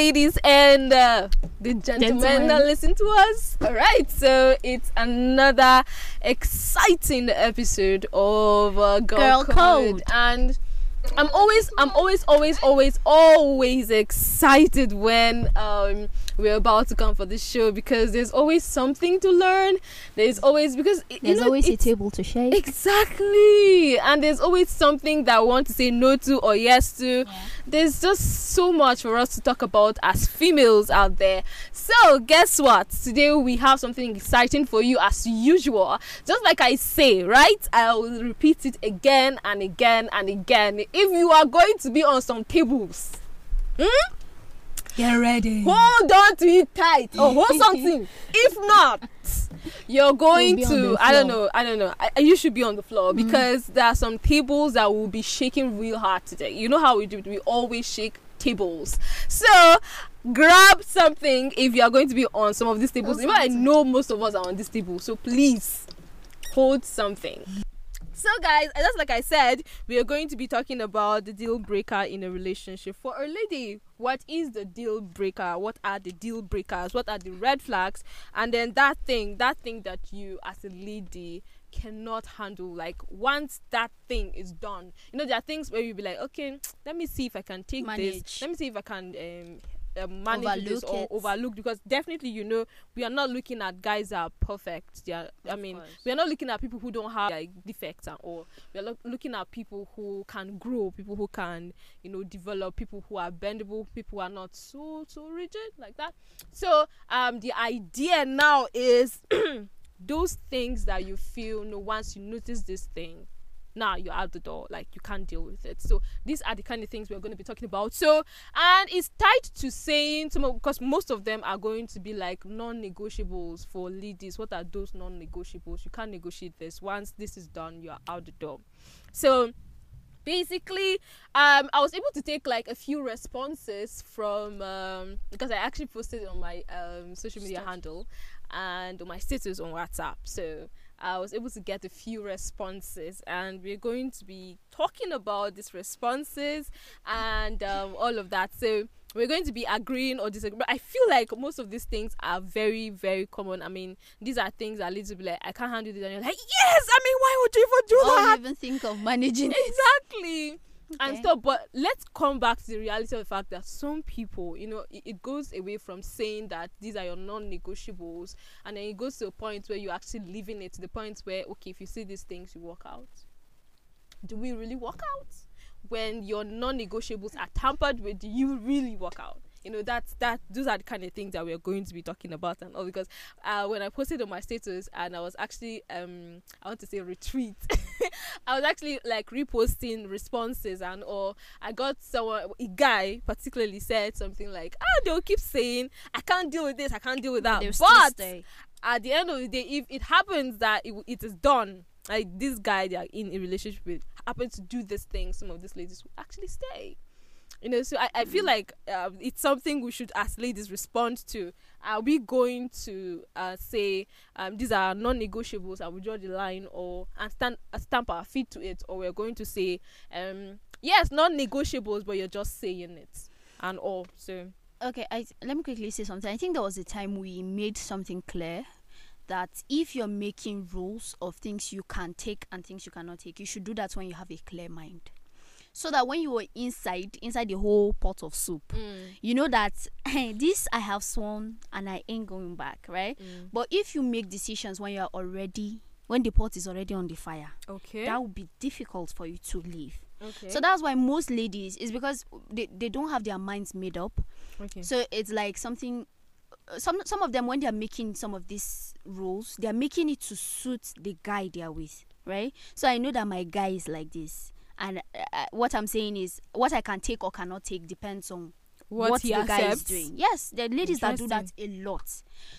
ladies and uh, the gentlemen, Gentlemen. that listen to us. All right, so it's another exciting episode of uh, Girl, Girl Code. and I'm always, I'm always, always, always, always excited when um, we're about to come for this show because there's always something to learn. There's always because you There's know, always a table to shake. Exactly. And there's always something that I want to say no to or yes to. There's just so much for us to talk about as females out there. So, guess what? Today we have something exciting for you as usual. Just like I say, right? I will repeat it again and again and again. If you are going to be on some tables, hmm? Get ready. hold on to it tight or hold something. If not, you're going to I don't know, I don't know. I, you should be on the floor because there are some tables that will be shaking real hard today. You know how we do it. We always shake tables. So grab something if you are going to be on some of these tables. Oh, Even I know most of us are on this table. So please hold something. So, guys, just like I said, we are going to be talking about the deal breaker in a relationship. For a lady, what is the deal breaker? What are the deal breakers? What are the red flags? And then that thing, that thing that you as a lady cannot handle. Like once that thing is done, you know, there are things where you'll be like, okay, let me see if I can take this. Let me see if I can um, uh, manage this Overlook or it. overlook because definitely you know we are not looking at guys that are perfect. They are, I mean, course. we are not looking at people who don't have like defects and all. We are look, looking at people who can grow, people who can, you know, develop, people who are bendable, people who are not so so rigid like that. So um, the idea now is those things that you feel, you know, once you notice this thing, now you're out the door like you can't deal with it. So these are the kind of things we're going to be talking about. So and it's tied to saying some because most of them are going to be like non-negotiables for ladies. What are those non-negotiables? You can't negotiate this. Once this is done you're out the door. So basically um i was able to take like a few responses from um because i actually posted it on my um social media Status. handle and on my status on whatsapp. So i was able to get a few responses and we're going to be talking about these responses and um, all of that. So we're going to be agreeing or disagreeing but i feel like most of these things are very very common. I mean these are things that lead to be like i can't handle this and you're like yes! I mean why would you even do Why that? even think of managing it? Exactly and Okay. stuff but let's come back to the reality of the fact that some people you know it, it goes away from saying that these are your non-negotiables and then it goes to a point where you're actually leaving it to the point where okay if you see these things you walk out. Do we really walk out? When your non-negotiables are tampered with do you really walk out you know that's that those are the kind of things that we're going to be talking about and all because uh when i posted on my status and i was actually um i want to say retweet i was actually like reposting responses and or i got someone a guy particularly said something like ah they'll keep saying i can't deal with this i can't deal with that. They'll but at the end of the day, if it happens that it, it is done, like this guy they are in a relationship with happen to do this thing, some of these ladies will actually stay. You know, so I, I feel like uh, it's something we should, as ladies, respond to. Are we going to uh, say um, these are non-negotiables and we draw the line, or and stand uh, stamp our feet to it, or we're going to say um, yes, non-negotiables, but you're just saying it and all. So Okay, I let me quickly say something. I think there was a time we made something clear that if you're making rules of things you can take and things you cannot take, you should do that when you have a clear mind. So that when you are inside, inside the whole pot of soup, mm, you know that this I have sworn and I ain't going back, right? mm. But if you make decisions when you are already when the pot is already on the fire, okay, that would be difficult for you to leave. okay, So that's why most ladies is because they, they don't have their minds made up. okay. So it's like something. uh, Some some of them when they are making some of these rules, they are making it to suit the guy they are with, right? So I know that my guy is like this, and uh, what I'm saying is what I can take or cannot take depends on what, he the guy is doing. Yes, the ladies that do that a lot.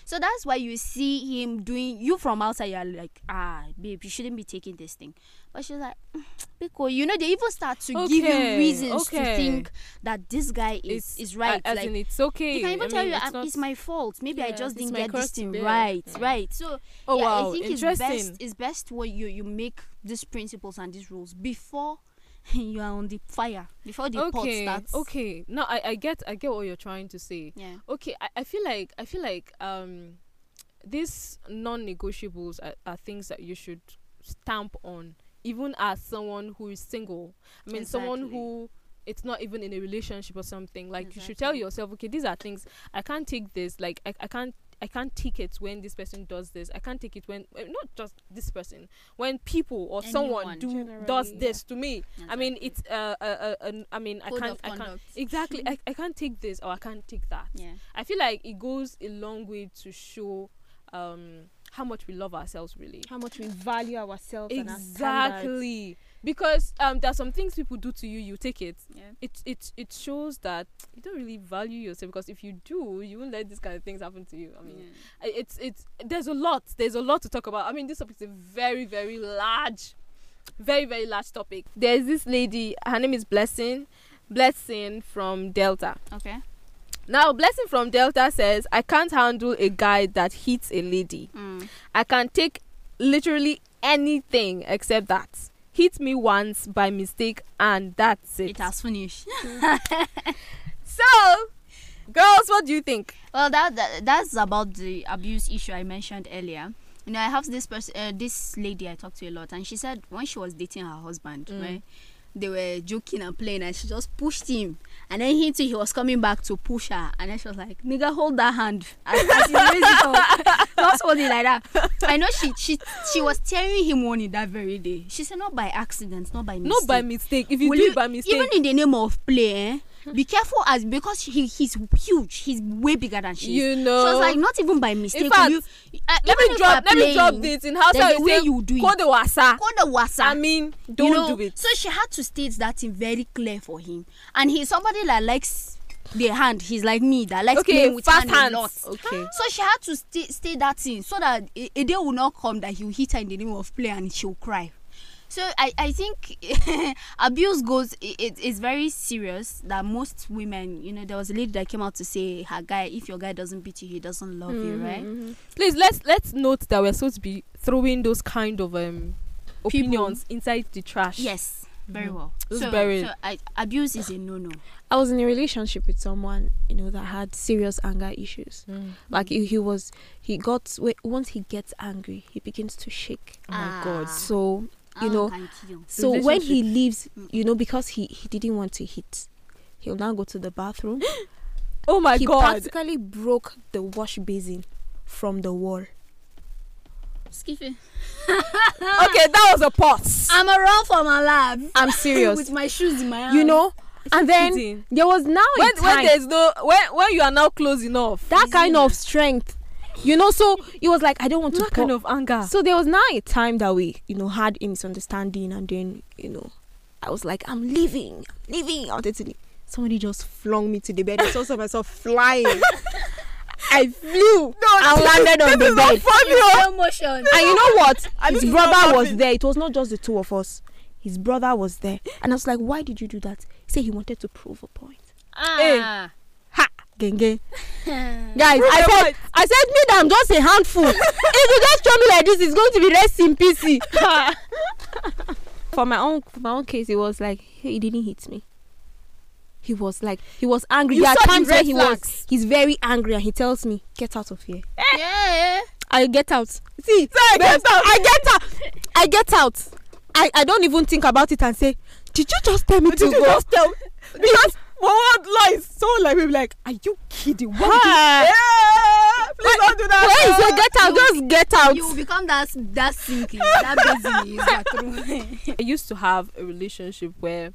So that's why you see him doing. You from outside, you're like, ah, babe, you shouldn't be taking this thing. But she's like, "Mm, because you know they even start to give you Okay, reasons to okay. think that this guy is is right. uh, like in it's okay. they can even I tell mean, you it's, "Ah, not, it's my fault. Maybe I just didn't get this thing right. Yeah. Right. So Oh yeah, wow, I think it's best it's best when you you make these principles and these rules before you are on the fire before the pot okay starts. okay. No I, I get i get what you're trying to say. Yeah. okay I, I feel like i feel like um these non-negotiables are, are things that you should stamp on even as someone who is single. I mean someone who it's not even in a relationship or something. Like you should tell yourself okay these are things i can't take this. Like i, I can't I can't take it when this person does this. I can't take it when eh, not just this person, when people or someone do Generally, does yeah. this to me. I mean, Exactly. it's uh, uh, uh, uh, I mean, Code I can't, I can't exactly. I, I can't take this or I can't take that. Yeah. I feel like it goes a long way to show um how much we love ourselves really. How much we value ourselves and our. Exactly. Because um there are some things people do to you, you take it. Yeah. It it it shows that you don't really value yourself because if you do, you won't let these kind of things happen to you. I mean I- it's it's there's a lot there's a lot to talk about i mean this topic is a very very large very very large topic there's this lady her name is blessing blessing from delta Okay. now blessing from delta says i can't handle a guy that hits a lady Mm. i can take literally anything except that hit me once by mistake and that's it, It has finished. so girls what do you think Well, that, that that's about the abuse issue I mentioned earlier. You know, I have this person, uh, this lady I talked to a lot, and she said when she was dating her husband, Mm. right, they were joking and playing, and she just pushed him, and then he too, he was coming back to push her, and then she was like, "Nigga, hold that hand," as, as he raised it up, just hold like that. I know she she she was tearing him one that very day. She said not by accident, not by mistake. not by mistake if you Will do it by mistake Even in the name of play, eh? Be careful as because he he's huge. He's way bigger than she is. you know So it's like not even by mistake. fact, will you, uh, let me drop you let me drop playing, this in how a way you say you do it. code the wasa the wasa. i mean you don't know? do it So she had to state that thing very clear for him. And he's somebody that likes the hand. He's like me that likes okay playing with hand a lot. hands okay So she had to stay, stay that thing so that a, a day will not come that he'll hit her in the name of play and she'll cry. So I, I think abuse goes it, it- it's very serious that most women you know there was a lady that came out to say her guy if your guy doesn't beat you he doesn't love you Mhm, right mhm. please let's let's note that we're supposed to be throwing those kind of um opinions inside the trash yes very Mhm. well so, bury so I, abuse is a no no I was in a relationship with someone, you know, that had serious anger issues. Mm. Like he, he was, he got once he gets angry, he begins to shake. oh my god Ah. So you Ah, know, so when he leaves, Mm. you know, because he he didn't want to hit, he'll now go to the bathroom. oh my he god he practically broke the wash basin from the wall. Skiffy. okay that was a pot. I'm around for my life I'm serious. with my shoes in my hand you know, and then Kidding. there was now a when time when there's no when when you are now close enough that kind now. of strength. You know, so it was like I don't want to kind of anger So there was now a time that we, you know, had a misunderstanding, and then, you know, I was like, I'm leaving, I'm leaving. I to leave. Somebody just flung me to the bed. I saw myself flying. I flew and landed on the bed. slow motion And you know what? His this is not brother was there. It was not just the two of us. His brother was there. And I was like, why did you do that? He said he wanted to prove a point. ah. Ha! Genge. Guys, I said. I said, me that I'm just a handful. if you just show me like this, it's going to be rest in peace. for my own, for my own case, it was like he didn't hit me. He was like, he was angry. You there are saw the times where red he was, flags. he's very angry, and he tells me, "Get out of here." Eh. yeah I get out. See, I get babes, I get out. I get out. I, I don't even think about it and say, "Did you just tell me to Did you go?" just tell because for what lies someone like me be like are you kidding what yeah, please don't do that When he say get out, just get out. you will become that that sinking that busy is bathroom I used to have a relationship where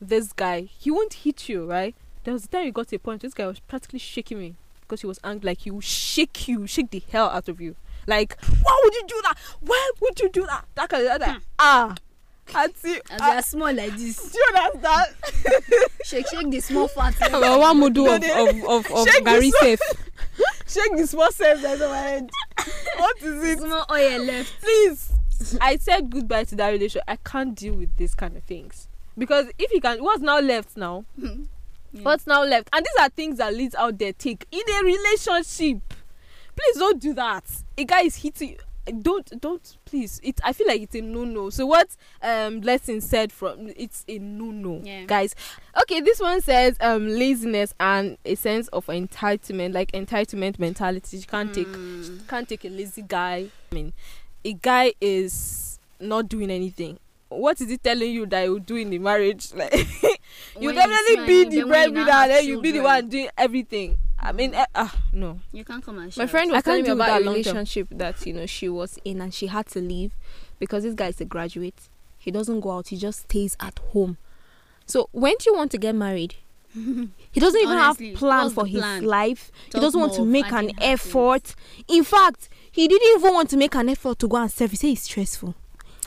this guy he won't hit you, right? There was a time he got to a point this guy was practically shaking me because he was angry. Like he will shake you, shake the hell out of you. Like, why would you do that? Why would you do that? That kind of that. Ah, auntie, as ah, they are small like this. do you understand? shake shake the small fat. Well, one modu No, of they- of of, of Shake Gary this safe. shake the small safe that's on my head. What is it? small oil left. Please. I said goodbye to that relationship. I can't deal with this kind of things. Because if you can what's now left now? Yeah. what's now left? And these are things that leads out there take. In a relationship please don't do that. A guy is hitting you don't don't please it i feel like it's a no no so what um lesson said from it's a no no Yeah. guys. Okay this one says um laziness and a sense of entitlement like entitlement mentality. You can't take Mm. can't take a lazy guy. I mean a guy is not doing anything. What is he telling you that will do in the marriage? Like you When definitely be the you breadwinner then you be the one doing everything i mean eh, ah no You can't come and share. My shout. friend I was telling can't me do about that a long term. relationship that you know she was in and she had to leave because this guy is a graduate. He doesn't go out. He just stays at home. So when do you want to get married? He doesn't even Honestly, have plan what's for his plan? life. he doesn't want to make an effort. In fact, he didn't even want to make an effort to go and serve. He said it's stressful.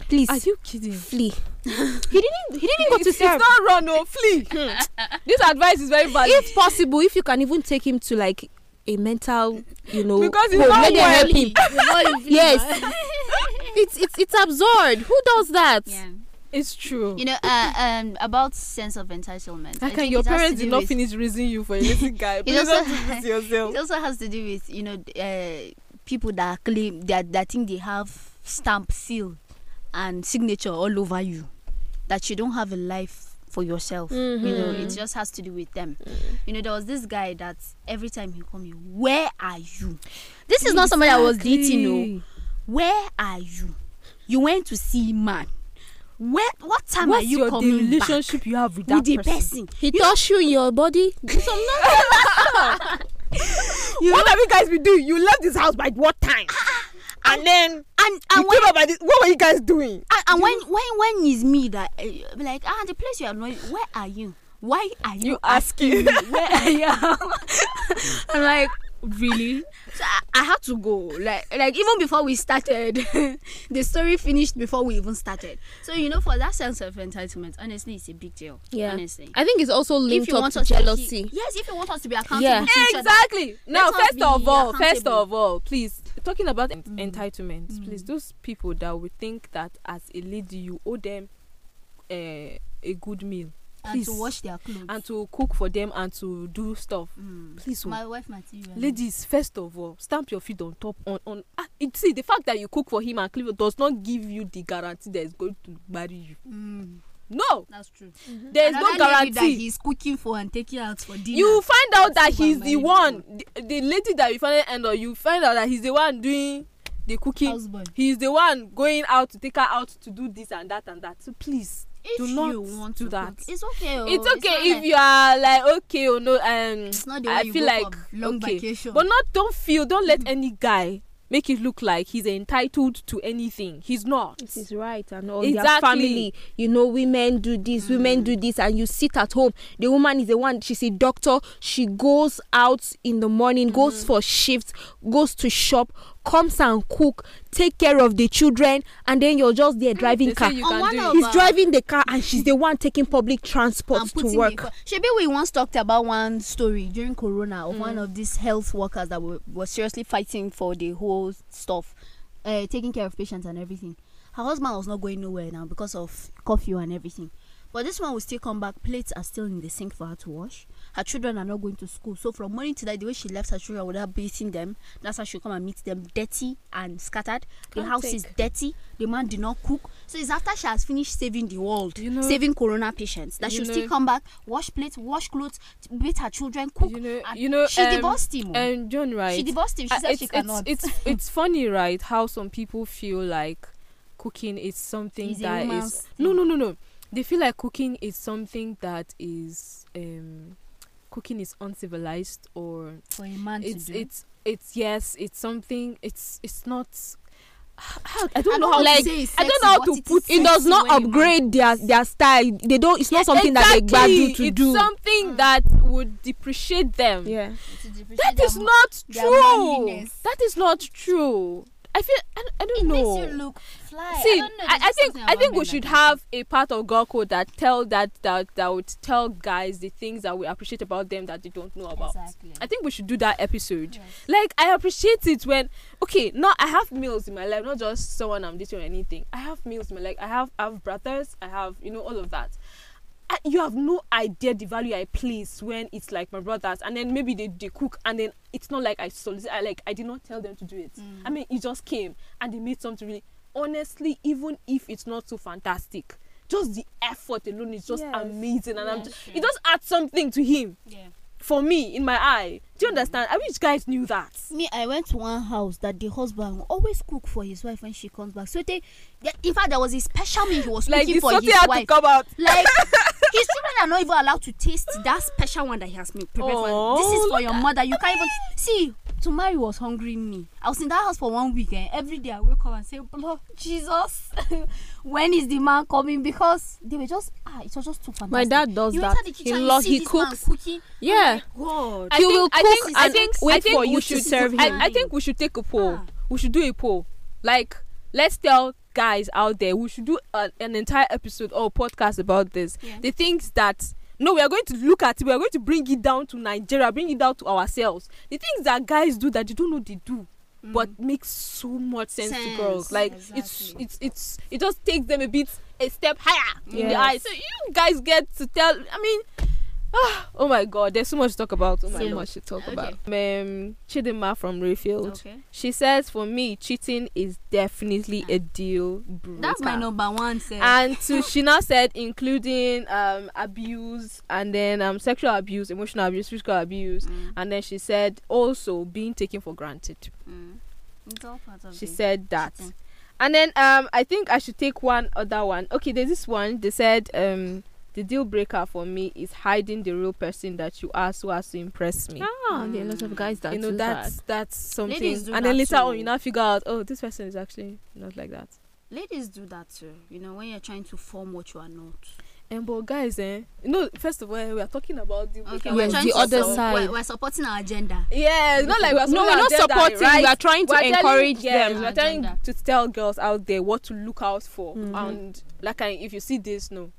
Please are you kidding flee. He didn't. He didn't go to it's, serve. it's not run or flee this advice is very valid if possible, if you can even take him to like a mental, you know, Because he's home, not let them help him. Before you feel Yes. It's it's it's absurd. Who does that? yeah. it's true You know, uh, um, about sense of entitlement. I can think your it has to parents did not with- finish raising you for a lazy guy? Please also- don't do this yourself. It also has to do with you know uh, people that claim that that think they have stamp, seal, and signature all over you. That you don't have a life for yourself. You know, mm-hmm. it Mhm. just has to do with them. Mm. You know, there was this guy that every time he come here, where are you? This is not somebody I was dating. No, where are you? You went to see man. Where? What time What's are you your the coming back relationship you have with with that the person? person? He touched you in your body. so You what have you guys been doing? You left this house by what time? Ah, ah, ah. and then And and you when came up this. What were you guys doing? and, and when when when is me that uh, like ah the place you are not where are you why are you, You asking. me where I am I'm like really so I, I had to go like like even before we started the story finished before we even started so you know for that sense of entitlement honestly it's a big deal Yeah. honestly I think it's also if linked you up want to us jealousy. to be, yes if you want us to be accountable Yeah. to each other Exactly. Now, first of all, first of all, please talking about en- Mm. entitlement. Please, those people that would think that as a lady you owe them uh, a good meal and to please. wash their clothes and to cook for them and to do stuff. Mm. Please, oh. my wife material ladies first of all stamp your feet on top on on ah, it, see the fact that you cook for him and cleave does not give you the guarantee that he's going to marry you mm. no that's true there is no lady that guarantee he's cooking for and taking out for dinner. you find out that he's the one the, the lady that you finally end up you find out that he's the one doing the cooking husband. he's the one going out to take her out to do this and that and that so please If do not you want do to that. cook, it's okay. Oh. it's okay not if like- you are like okay or no um It's not the i you feel go like for long okay vacation. but not don't feel don't let Mm. any guy make it look like he's entitled to anything he's not It is right, and all their Exactly. family. You know, women do this, women do this, and you sit at home. The woman is the one. She's a doctor. She goes out in the morning, goes for shifts, goes to shop, comes and cook, take care of the children, and then you're just there driving They car. you On. He's driving the car, and she's the one taking public transport and to work. Shebi we once talked about one story during Corona of Mm. one of these health workers that were, were seriously fighting for the whole stuff, uh, taking care of patients and everything. Her husband was not going nowhere now because of curfew and everything. But this one will still come back. Plates are still in the sink for her to wash. Her children are not going to school. So from morning to night, the way she left her children without beating them, that's how she'll come and meet them dirty and scattered. The Can't house is dirty. The man did not cook. So it's after she has finished saving the world, You know- saving corona patients, that she'll know- still come back, wash plates, wash clothes, beat her children, cook. you know you know she um, divorced him. and john right She divorced him. She Uh, said it's, she cannot. it's it's funny right how some people feel like cooking is something It's that is woman's no no no no they feel like cooking is something that is um cooking is uncivilized or for a man it's to do. it's it's yes it's something it's it's not how, i don't I know how like- to say it's I don't know how to put- It It does not when a man- upgrade their their style. They don't. It's not Yeah, something that they exactly. gbadu to it's do. something Mm. that would depreciate them yeah. Depreciate that is not true manliness. that is not true i feel i, I don't It know makes you look fly. see I, I, I think i think we should that have a part of girl code that tell that that that would tell guys the things that we appreciate about them that they don't know about Exactly. i think we should do that episode Yes. like i appreciate it when okay now i have meals in my life not just someone i'm dating or anything i have meals in my life i have I have brothers i have you know all of that I, you have no idea the value I place when it's like my brothers, and then maybe they, they cook, and then it's not like I solicit. I like I did not tell them to do it. Mm. I mean, it just came and they made something really. Honestly, even if it's not so fantastic, just the effort alone is just Yes. amazing, and I'm just, sure. it just adds something to him Yeah. for me in my eye. Do you understand? I wish guys knew that. Me, I went to one house that the husband always cook for his wife when she comes back. So they, they in fact, there was a special meal he was Like cooking the for something his had to wife. come out. Like his children are not even allowed to taste that special one that he has made. prepared for them. This is Oh, for your mother. You can't even see. To marry was hungry me. I was in that house for one week and every day I wake up and say, Lord Jesus, when is the man coming? Because they were just ah, it was just too fantastic. My dad does you that. enter the He kitchen, lo- you he this man cooks. cooking. Yeah. God. I He think, will I cook think, I think, wait I think for we you should to serve I, him. I think we should take a poll. Ah. We should do a poll. Like, let's tell guys out there. We should do a, an entire episode or podcast about this. Yeah. The things that no, we are going to look at. it. We are going to bring it down to Nigeria. Bring it down to ourselves. The things that guys do that you don't know they do. But makes so much sense, to Mm. Girls. Like it's exactly. it's it's it just takes them a bit a step higher in the Yes. eyes. So you guys get to tell. I mean, oh my God, there's so much to talk about. Oh my So God. much to talk Okay. about. Um, Chidima from Rayfield. Okay. She says, for me, cheating is definitely a deal breaker. That's my number one. Sir. And to she now said, including um abuse and then um sexual abuse, emotional abuse, physical abuse, Mm, and then she said also being taken for granted. mm. It's all part of She said that. cheating. And then um I think I should take one other one. Okay, there's this one. They said um the deal breaker for me is hiding the real person that you are so as to impress me. Ah, there are lots of guys that you know do that's that. that's something Ladies do and then later on too. you now figure out oh this person is actually not like that Ladies do that too. You know, when you're trying to form what you are not. and but guys eh you know first of all we are talking about the Okay, Yes, we're trying the other support- side. We're, we're supporting our agenda. yeah it's not like we're No, we're not supporting. We are trying to encourage yes, them. we're trying Agenda. to tell girls out there what to look out for Mhm. and like I, if you see this no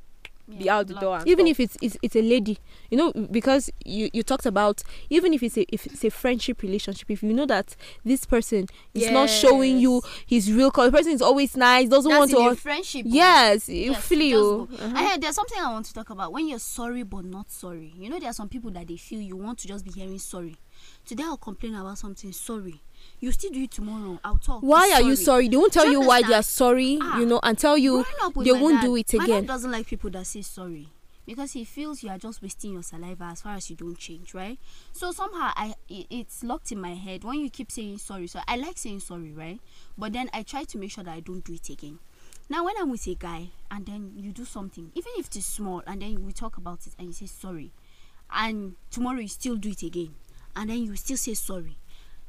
be Yeah, out the door even stop. if it's, it's it's a lady you know because you you talked about even if it's a if it's a friendship relationship if you know that this person is not showing you his real color the person is always nice doesn't That's want in a to friendship. yes you Yes, feel you. Uh-huh. I heard there's something I want to talk about. When you're sorry but not sorry, you know there are some people that they feel you want to just be hearing sorry. Today I'll complain about something. Sorry, you still do it tomorrow. I'll talk. why "Be are you sorry they won't tell you you why they are sorry Ah. you know and tell you Growing up with they won't dad, do it again. My dad doesn't like people that say sorry because he feels you are just wasting your saliva as far as you don't change, right? So somehow I it, it's locked in my head when you keep saying sorry. So I like saying sorry, right? But then I try to make sure that I don't do it again. Now when I'm with a guy and then you do something, even if it's small, and then we talk about it and you say sorry, and tomorrow you still do it again, and then you still say sorry.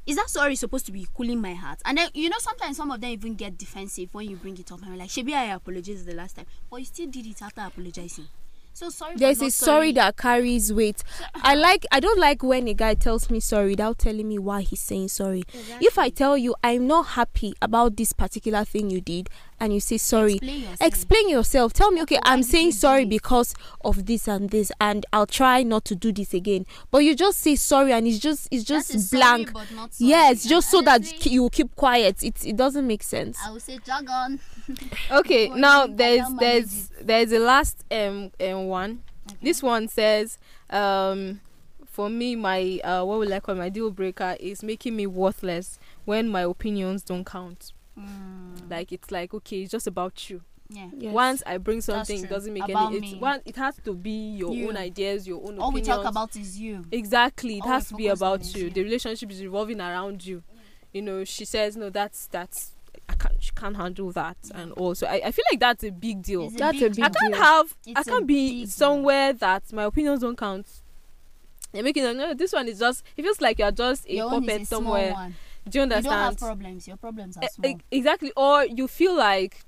Is that sorry supposed to be cooling my heart? And then you know sometimes some of them even get defensive when you bring it up and like, Shebi I apologized the last time, but you still did it after apologizing. So sorry. there's a sorry that carries weight i like i don't like when a guy tells me sorry without telling me why he's saying sorry if i tell you i'm not happy about this particular thing you did and you say sorry. Explain yourself. explain yourself. Tell me okay Why i'm saying sorry because of this and this and i'll try not to do this again. But you just say sorry and it's just it's just sorry, blank. not sorry. yes just so that Honestly, you keep quiet. It, it doesn't make sense. I will say jargon. okay now there's there's there's a last um, um one. This one says um for me my uh what will i call my deal breaker is making me worthless when my opinions don't count Mm, like it's like okay it's just about you yeah. Yes. once i bring something it doesn't make About any it's one it has to be your You. own ideas your own All we opinions talk about is you. exactly it all has to be focus on about is you you. the relationship is revolving around you you know she says no that's that's i can't she can't handle that and also I, I feel like that's a big deal It's That's a big I can't have I It's a can't big be deal. somewhere that my opinions don't count. You're making like, no, this one is just it feels like you're just a Your puppet is a small somewhere. One. Do you You don't have understand? problems. Your problems are E- small. e- exactly. Or you feel like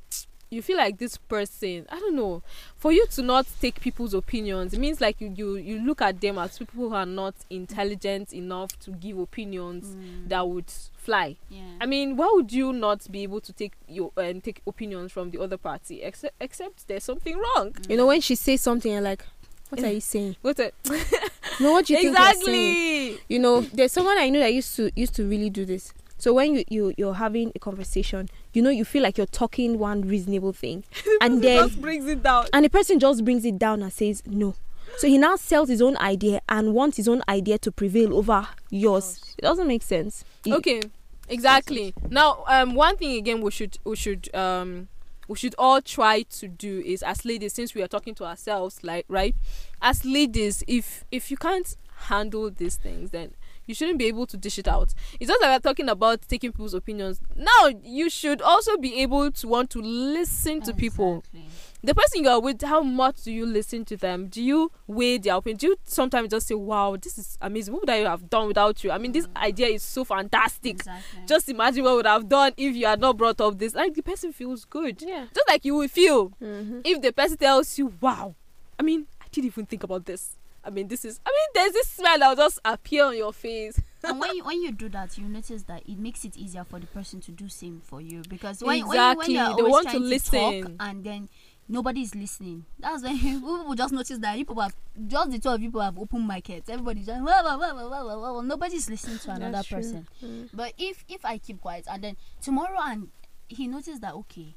you feel like this person, I don't know. For you to not take people's opinions, it means like you you, you look at them as people who are not intelligent enough to give opinions Mm, that would fly. yeah. I mean, why would you not be able to take your and take opinions from the other party except except there's something wrong? Mm. you know when she says something you're like what eh, are you saying What a, no what do you think you're saying? Exactly. you know there's someone i know that used to used to really do this. So when you, you you're having a conversation you know you feel like you're talking one reasonable thing. And then just brings it down. and the person just brings it down and says no. So he now sells his own idea and wants his own idea to prevail over yours. It doesn't make sense. It- okay exactly. Now um one thing again we should we should um we should all try to do is as ladies since we are talking to ourselves like right? As ladies if if you can't handle these things then you shouldn't be able to dish it out. It's just like we're talking about taking people's opinions. Now you should also be able to want to listen to people. Exactly. The person you are with how much do you listen to them? Do you weigh their opinion? Do you sometimes just say wow this is amazing. What would i have done without you? I mean this idea is so fantastic. Exactly. just imagine what would have done if you had not brought up this. Like the person feels good. Yeah. Just like you will feel Mhm. if the person tells you wow i mean i didn't even think about this. I mean this is i mean there's this smile that will just appear on your face. And when you when you do that, you notice that it makes it easier for the person to do same for you because when Exactly. when, when They you're want to listen. and then nobody's listening. That's when people just notice that you people have just the two of you people have open markets. Everybody's just wah, wah, wah, wah, wah, wah. nobody's listening to another That's person. Mm. But if if I keep quiet and then tomorrow and he noticed that okay,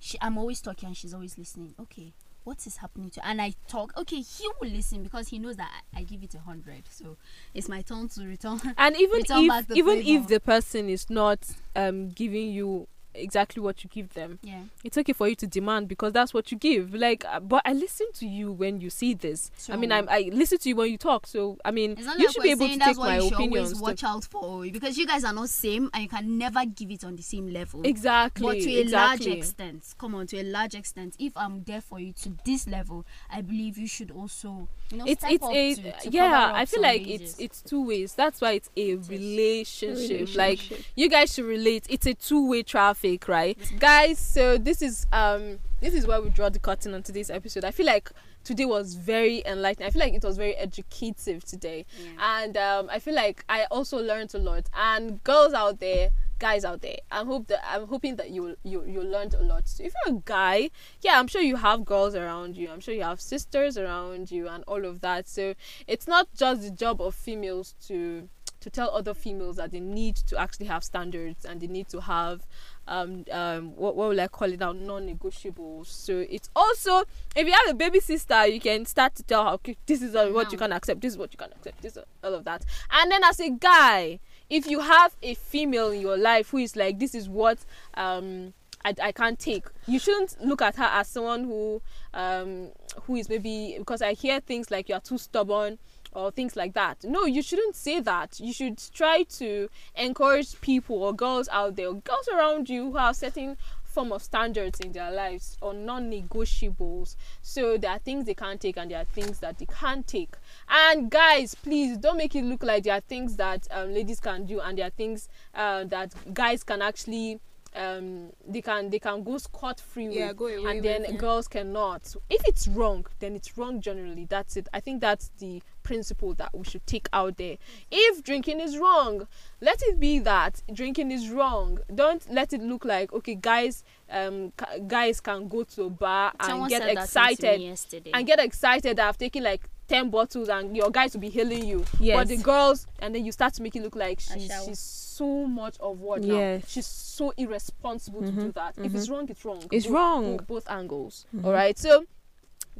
she, I'm always talking and she's always listening. Okay, what is happening to? And I talk. Okay, he will listen because he knows that I, I give it a hundred. So it's my turn to return. and even Return if the even flavor. if the person is not um giving you exactly what you give them. Yeah. it's okay for you to demand because that's what you give. Like uh, but i listen to you when you see this. I mean I'm, i listen to you when you talk. So i mean you like should be able to take my you should opinions watch out for because you guys are not same and you can never give it on the same level. exactly But to a large extent, come on, to a large extent, if I'm there for you to this level, I believe you should also, you know, it's it's a to, to yeah i feel like it's it's two ways. That's why it's a is. relationship. Like you guys should relate. It's a two-way traffic right? Guys so this is um this is where we draw the curtain on today's episode. I feel like today was very enlightening i feel like it was very educative today. Yeah. and um i feel like i also learned a lot. And girls out there guys out there I'm hope that i'm hoping that you you you learned a lot. So if you're a guy yeah i'm sure you have girls around you. I'm sure you have sisters around you and all of that. So it's not just the job of females to to tell other females that they need to actually have standards and they need to have um um what, what will I call it now non-negotiables. So it's also if you have a baby sister, you can start to tell her okay this is uh, what you can accept, this is what you can accept, this is all of that. And then as a guy, if you have a female in your life who is like this is what um I, I can't take. You shouldn't look at her as someone who um who is maybe because I hear things like you're too stubborn or things like that. No, you shouldn't say that. You should try to encourage people or girls out there, girls around you who are setting form of standards in their lives or non-negotiables. So there are things they can't take and there are things that they can't take. And guys, please don't make it look like there are things that um, ladies can do and there are things uh, that guys can actually um they can they can go scot free Yeah, with go away and then with, yeah. girls cannot. If it's wrong then it's wrong generally. That's it. I think that's the principle that we should take out there. If drinking is wrong let it be that drinking is wrong. Don't let it look like okay guys um ca- guys can go to a bar and get said that to excited yesterday. and get excited that I've taken like 10 bottles and your guys will be healing you. But the girls, and then you start to make it look like I she's, she's so much of what now? She's so irresponsible to do Mhm, that. If it's wrong, it's wrong. It's Both- wrong. Both, both angles. All right. So,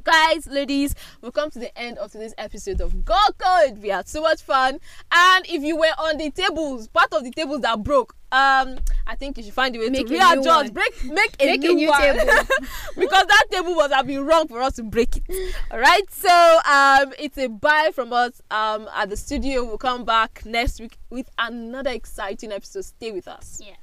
guys, ladies, we've come to the end of today's episode of Girl Code. We had so much fun. And if you were on the tables, part of the tables that broke, um, I think you should find a way Make to new readjust, break, make a Make a new, new table. because that table was have been wrong for us to break it. All right, so um, it's a bye from us um at the studio. We'll come back next week with another exciting episode. Stay with us. yes.